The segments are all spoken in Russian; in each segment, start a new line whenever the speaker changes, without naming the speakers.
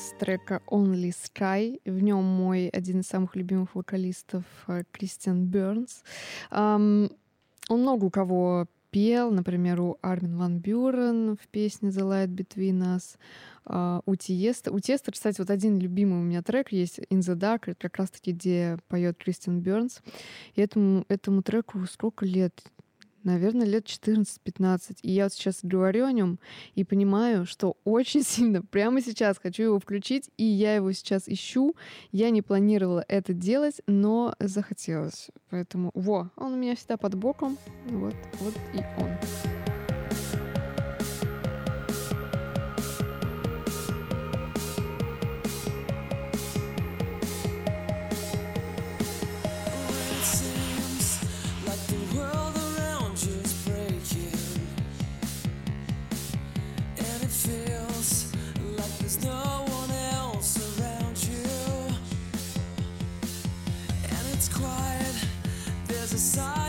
с трека Only Sky. В нем мой один из самых любимых вокалистов э, Кристиан Бернс. Um, он много у кого пел, например, у Армин Ван Бюрен в песне The Light Between Us, uh, у Тиеста. У Тиеста, кстати, вот один любимый у меня трек есть, In the Dark, это как раз-таки, где поет Кристиан Бернс. И этому, этому треку сколько лет? Наверное, лет 14-15. И я вот сейчас говорю о нем и понимаю, что очень сильно прямо сейчас хочу его включить, и я его сейчас ищу. Я не планировала это делать, но захотелось. Поэтому, во, он у меня всегда под боком. Вот, вот и он. it's quiet, there's a sign.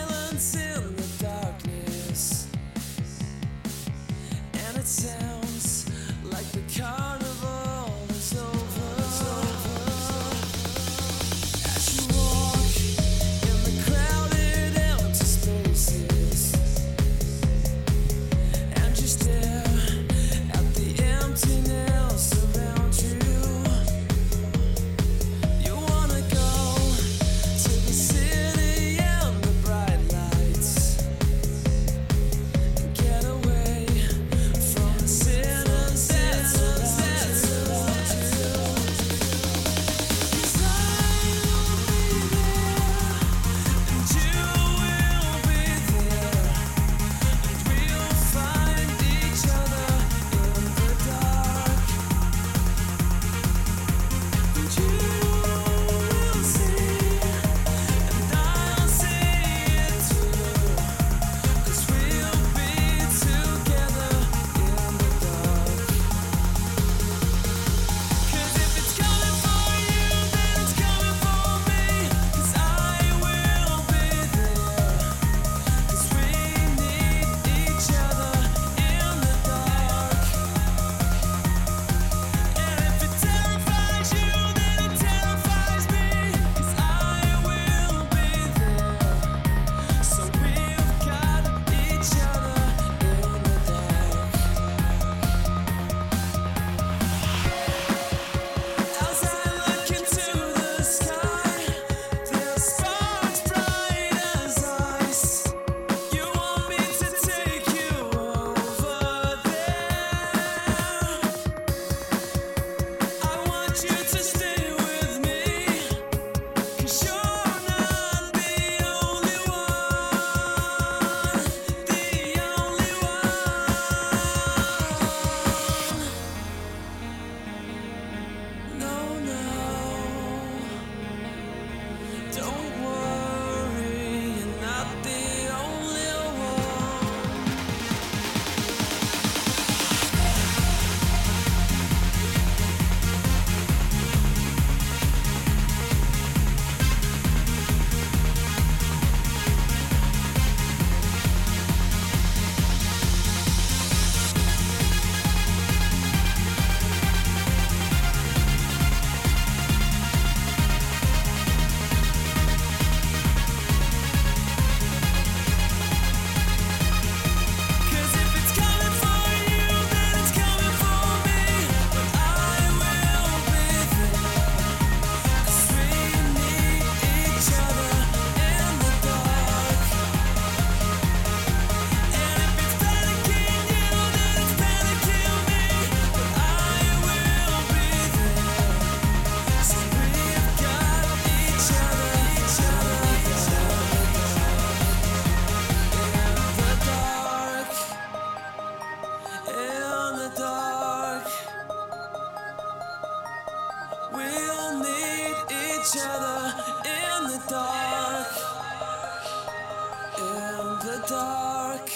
The dark,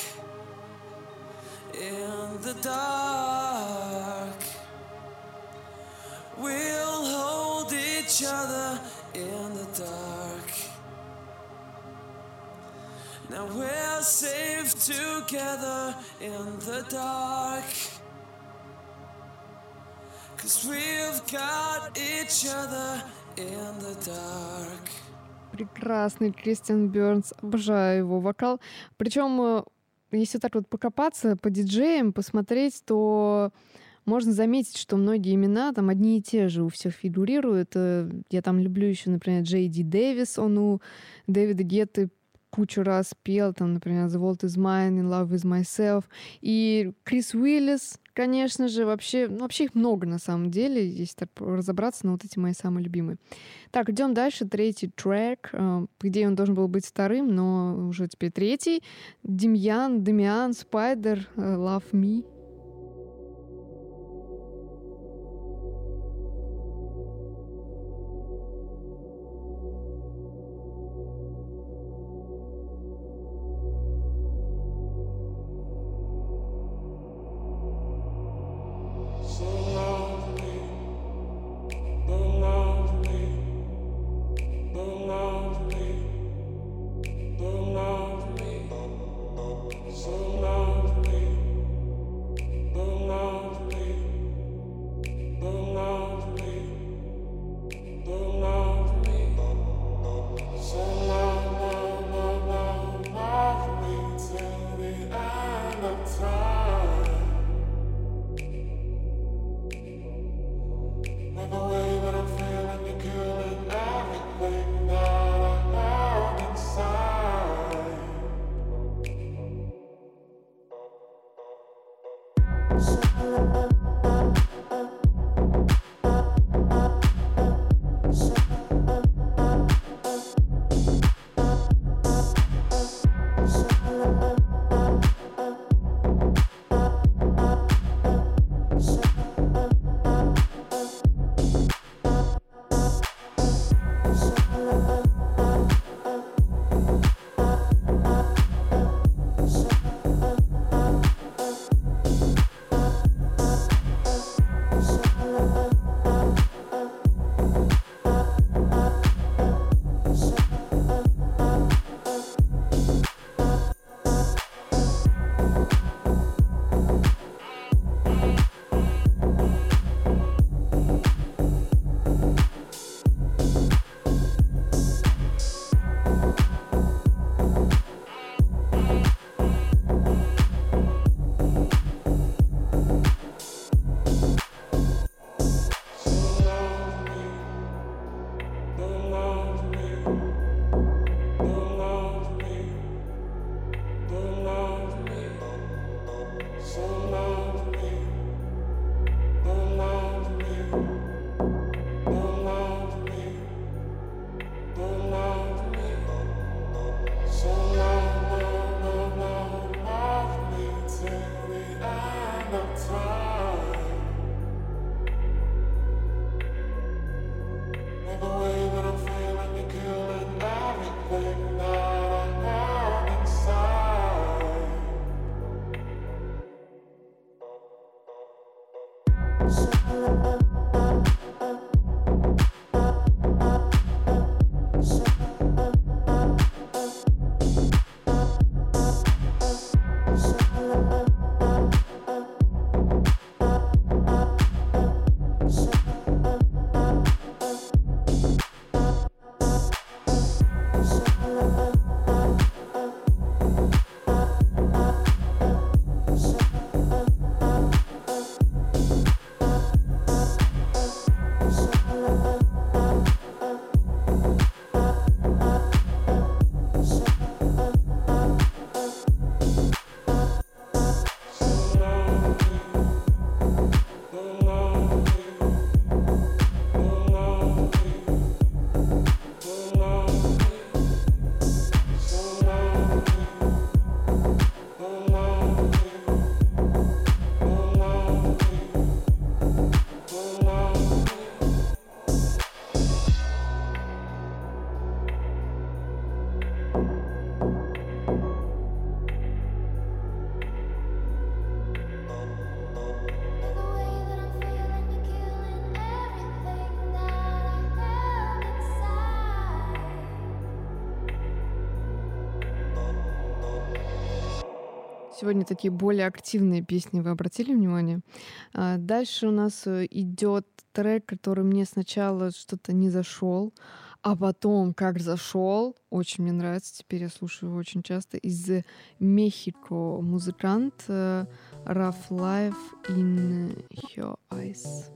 in the dark. We'll hold each other in the dark. Now we're safe together in the dark. Cause we've got each other in the dark.
Прекрасный Кристиан Бернс. Обожаю его вокал. Причем, э, если так вот покопаться по диджеям, посмотреть, то можно заметить, что многие имена там одни и те же у всех фигурируют. Э, я там люблю еще, например, Джей Ди Дэвис, он у Дэвида Гетты кучу раз пел, там, например, The World is Mine, In Love with Myself. И Крис Уиллис, конечно же, вообще, ну, вообще их много на самом деле, если разобраться, но вот эти мои самые любимые. Так, идем дальше. Третий трек. Э, идее, он должен был быть вторым, но уже теперь третий. Демьян, Демиан, Спайдер, э, Love Me. love. Сегодня такие более активные песни, вы обратили внимание? А, дальше у нас э, идет трек, который мне сначала что-то не зашел, а потом, как зашел, очень мне нравится, теперь я слушаю его очень часто, из Мехико музыкант э, Rough Life in Your Eyes.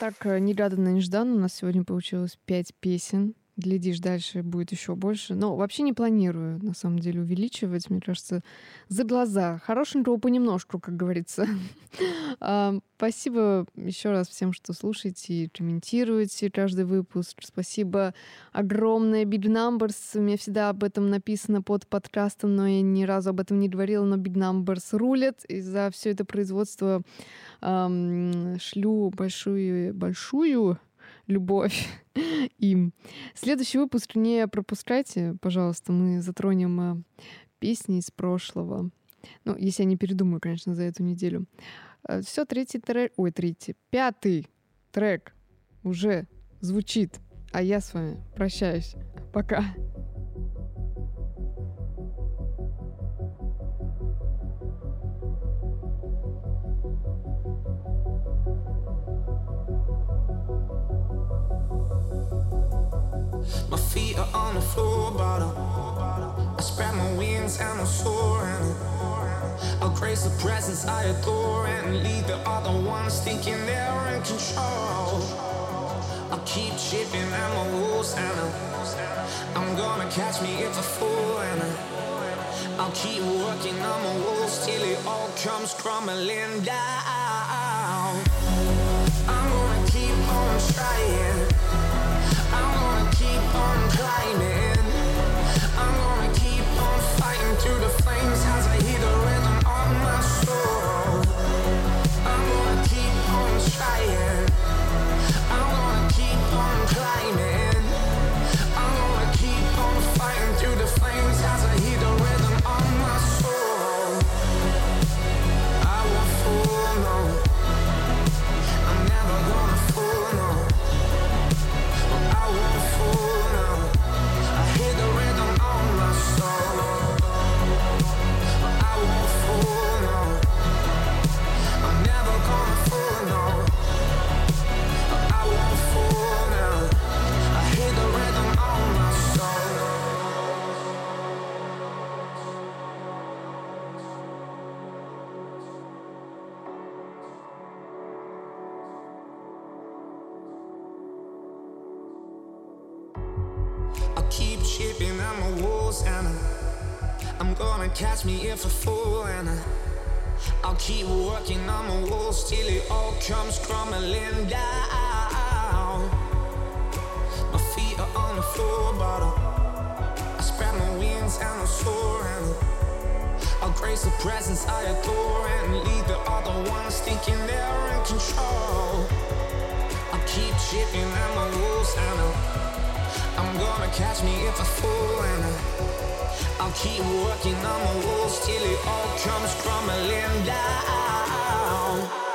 Так э, негаданно, нежданно. У нас сегодня получилось пять песен. Глядишь, дальше будет еще больше. Но вообще не планирую, на самом деле, увеличивать. Мне кажется, за глаза. Хорошенького понемножку, как говорится. А, спасибо еще раз всем, что слушаете и комментируете каждый выпуск. Спасибо огромное Big Numbers. У меня всегда об этом написано под подкастом, но я ни разу об этом не говорила, но Big Numbers рулят. И за все это производство эм, шлю большую, большую любовь им. Следующий выпуск не пропускайте, пожалуйста. Мы затронем э, песни из прошлого. Ну, если я не передумаю, конечно, за эту неделю. Все, третий трек, ой, третий, пятый трек уже звучит, а я с вами прощаюсь. Пока.
On the floor bottom. I spread my wings and I'm soaring. I'll grace the presence I adore and lead the other ones thinking they're in control. I'll keep chipping at my walls and I'm, I'm gonna catch me if I fall and I'll keep working on my walls till it all comes crumbling down. I'm gonna keep on trying. I'm gonna catch me if I fall and I'll keep working on my walls till it all comes crumbling down. My feet are on the floor, but I, spread my wings and I soar and I'll grace the presence I adore and lead the other ones thinking they're in control. I'll keep chipping at my walls and I, I'm gonna catch me if I fall and I'll keep working on my walls till it all comes crumbling down.